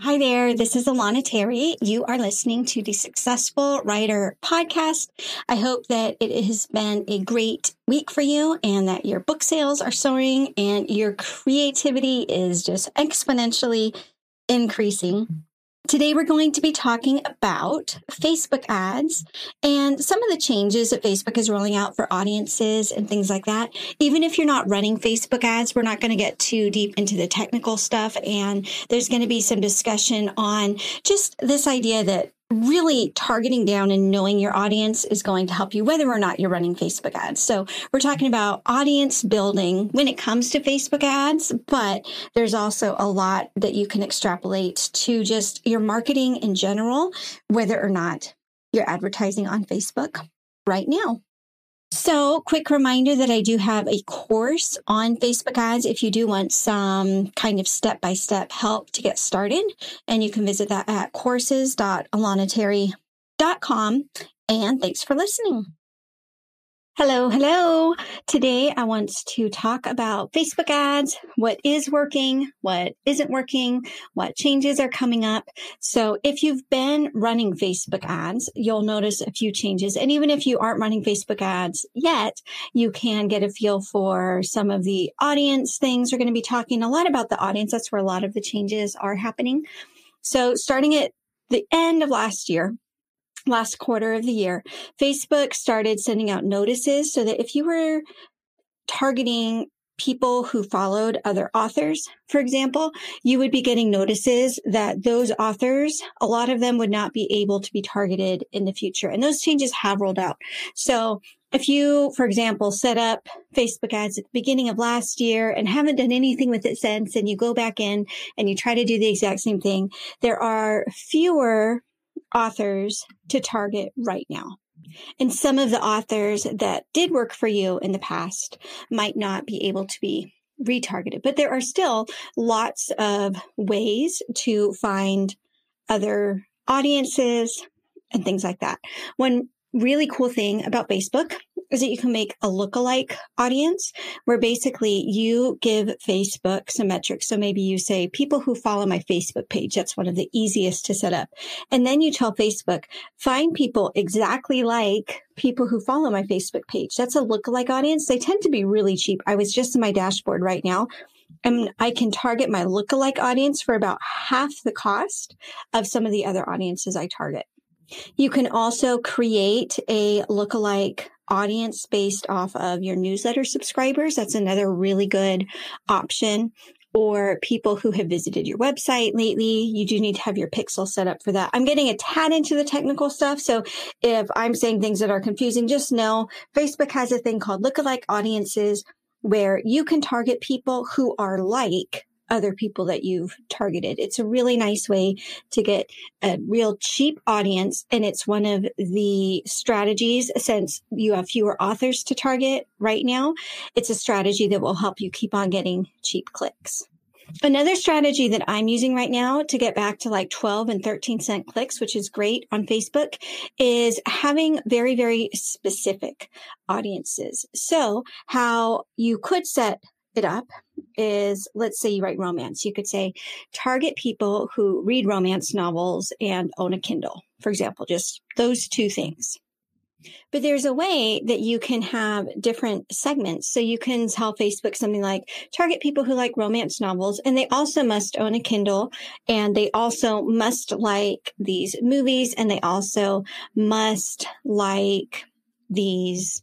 Hi there. This is Alana Terry. You are listening to the Successful Writer podcast. I hope that it has been a great week for you and that your book sales are soaring and your creativity is just exponentially increasing. Today, we're going to be talking about Facebook ads and some of the changes that Facebook is rolling out for audiences and things like that. Even if you're not running Facebook ads, we're not going to get too deep into the technical stuff. And there's going to be some discussion on just this idea that really targeting down and knowing your audience is going to help you whether or not you're running Facebook ads. So we're talking about audience building when it comes to Facebook ads, but there's also a lot that you can extrapolate to just your marketing in general, whether or not you're advertising on Facebook right now. So, quick reminder that I do have a course on Facebook ads if you do want some kind of step by step help to get started. And you can visit that at courses.alanaterry.com. And thanks for listening. Hello, hello. Today I want to talk about Facebook ads, what is working, what isn't working, what changes are coming up. So if you've been running Facebook ads, you'll notice a few changes. And even if you aren't running Facebook ads yet, you can get a feel for some of the audience things. We're going to be talking a lot about the audience. That's where a lot of the changes are happening. So starting at the end of last year, last quarter of the year, Facebook started sending out notices so that if you were targeting people who followed other authors, for example, you would be getting notices that those authors, a lot of them would not be able to be targeted in the future. And those changes have rolled out. So if you, for example, set up Facebook ads at the beginning of last year and haven't done anything with it since, and you go back in and you try to do the exact same thing, there are fewer authors to target right now. And some of the authors that did work for you in the past might not be able to be retargeted, but there are still lots of ways to find other audiences and things like that. One really cool thing about Facebook is that you can make a lookalike audience where basically you give Facebook some metrics. So maybe you say people who follow my Facebook page. That's one of the easiest to set up. And then you tell Facebook, find people exactly like people who follow my Facebook page. That's a lookalike audience. They tend to be really cheap. I was just in my dashboard right now and I can target my lookalike audience for about half the cost of some of the other audiences I target. You can also create a lookalike audience based off of your newsletter subscribers. That's another really good option. Or people who have visited your website lately. You do need to have your pixel set up for that. I'm getting a tad into the technical stuff. So if I'm saying things that are confusing, just know Facebook has a thing called lookalike audiences where you can target people who are like other people that you've targeted. It's a really nice way to get a real cheap audience. And it's one of the strategies since you have fewer authors to target right now. It's a strategy that will help you keep on getting cheap clicks. Another strategy that I'm using right now to get back to like 12 and 13 cent clicks, which is great on Facebook, is having very, very specific audiences. So how you could set it up is let's say you write romance. You could say target people who read romance novels and own a Kindle, for example, just those two things. But there's a way that you can have different segments. So you can tell Facebook something like target people who like romance novels and they also must own a Kindle and they also must like these movies and they also must like these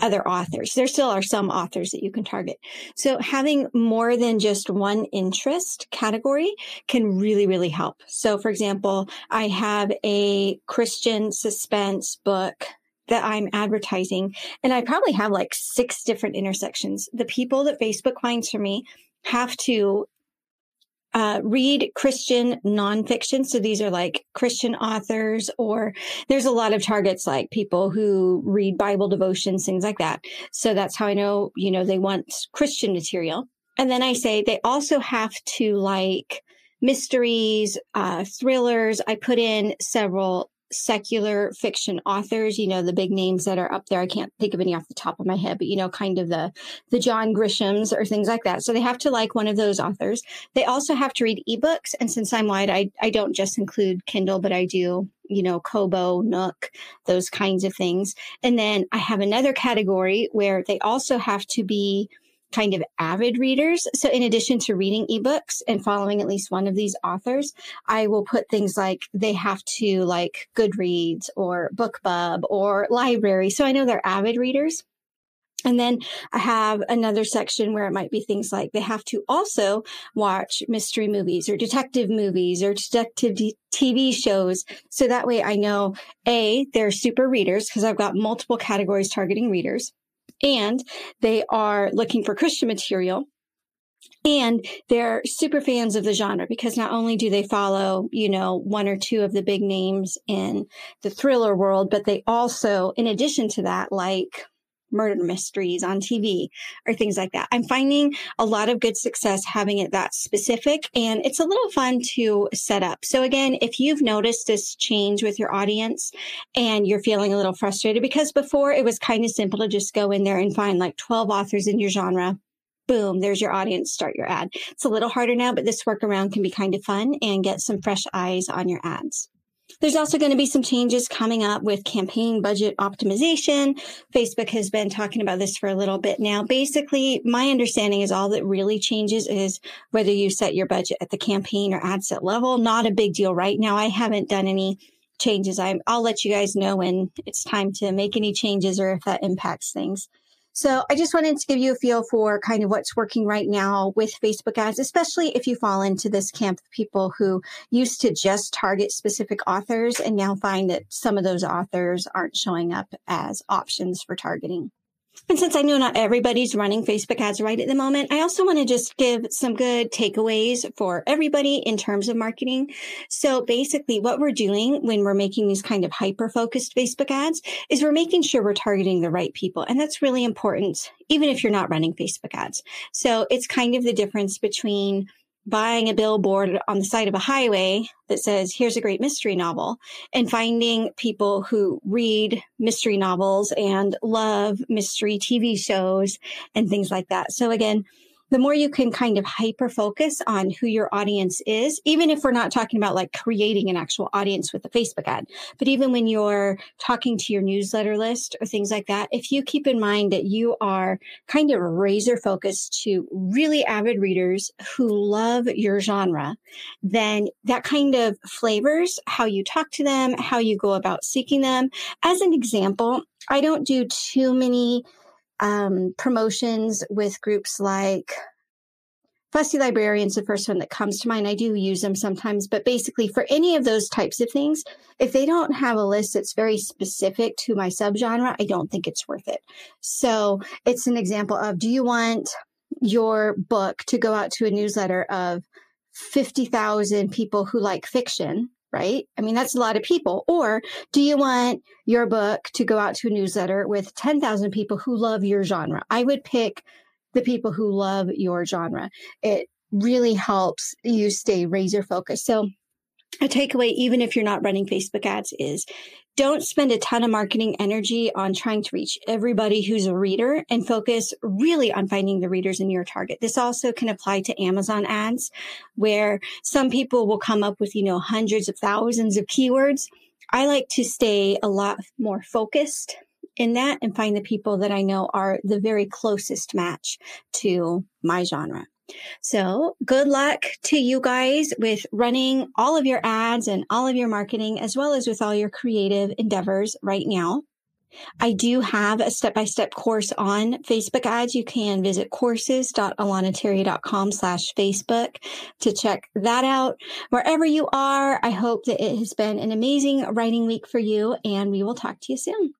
other authors. There still are some authors that you can target. So having more than just one interest category can really, really help. So for example, I have a Christian suspense book that I'm advertising and I probably have like six different intersections. The people that Facebook finds for me have to uh, read Christian nonfiction. So these are like Christian authors, or there's a lot of targets like people who read Bible devotions, things like that. So that's how I know, you know, they want Christian material. And then I say they also have to like mysteries, uh, thrillers. I put in several secular fiction authors, you know, the big names that are up there. I can't think of any off the top of my head, but you know, kind of the, the John Grishams or things like that. So they have to like one of those authors. They also have to read ebooks. And since I'm wide, I, I don't just include Kindle, but I do, you know, Kobo, Nook, those kinds of things. And then I have another category where they also have to be kind of avid readers. So in addition to reading ebooks and following at least one of these authors, I will put things like they have to like Goodreads or BookBub or library. So I know they're avid readers. And then I have another section where it might be things like they have to also watch mystery movies or detective movies or detective TV shows. So that way I know A, they're super readers because I've got multiple categories targeting readers and they are looking for Christian material. And they're super fans of the genre because not only do they follow, you know, one or two of the big names in the thriller world, but they also, in addition to that, like murder mysteries on TV or things like that. I'm finding a lot of good success having it that specific and it's a little fun to set up. So again, if you've noticed this change with your audience and you're feeling a little frustrated because before it was kind of simple to just go in there and find like 12 authors in your genre boom, there's your audience, start your ad. It's a little harder now, but this workaround can be kind of fun and get some fresh eyes on your ads. There's also going to be some changes coming up with campaign budget optimization. Facebook has been talking about this for a little bit now. Basically, my understanding is all that really changes is whether you set your budget at the campaign or ad set level. Not a big deal right now. I haven't done any changes. i will let you guys know when it's time to make any changes or if that impacts things. So I just wanted to give you a feel for kind of what's working right now with Facebook ads, especially if you fall into this camp of people who used to just target specific authors and now find that some of those authors aren't showing up as options for targeting. And since I know not everybody's running Facebook ads right at the moment, I also want to just give some good takeaways for everybody in terms of marketing. So basically what we're doing when we're making these kind of hyper focused Facebook ads is we're making sure we're targeting the right people. And that's really important, even if you're not running Facebook ads. So it's kind of the difference between buying a billboard on the side of a highway that says, here's a great mystery novel and finding people who read mystery novels and love mystery TV shows and things like that. So again, the more you can kind of hyper focus on who your audience is, even if we're not talking about like creating an actual audience with a Facebook ad, but even when you're talking to your newsletter list or things like that, if you keep in mind that you are kind of razor focused to really avid readers who love your genre, then that kind of flavors how you talk to them, how you go about seeking them. As an example, I don't do too many um, promotions with groups like Fussy Librarian's the first one that comes to mind. I do use them sometimes, but basically for any of those types of things, if they don't have a list that's very specific to my subgenre, I don't think it's worth it. So it's an example of, do you want your book to go out to a newsletter of 50,000 people who like fiction? Right? I mean, that's a lot of people. Or do you want your book to go out to a newsletter with 10,000 people who love your genre? I would pick the people who love your genre. It really helps you stay razor focused. So a takeaway, even if you're not running Facebook ads, is don't spend a ton of marketing energy on trying to reach everybody who's a reader and focus really on finding the readers in your target. This also can apply to Amazon ads, where some people will come up with, you know, hundreds of thousands of keywords. I like to stay a lot more focused in that and find the people that I know are the very closest match to my genre. So good luck to you guys with running all of your ads and all of your marketing, as well as with all your creative endeavors right now. I do have a step-by-step course on Facebook ads. You can visit courses.alanaterry.com slash Facebook to check that out. Wherever you are, I hope that it has been an amazing writing week for you and we will talk to you soon.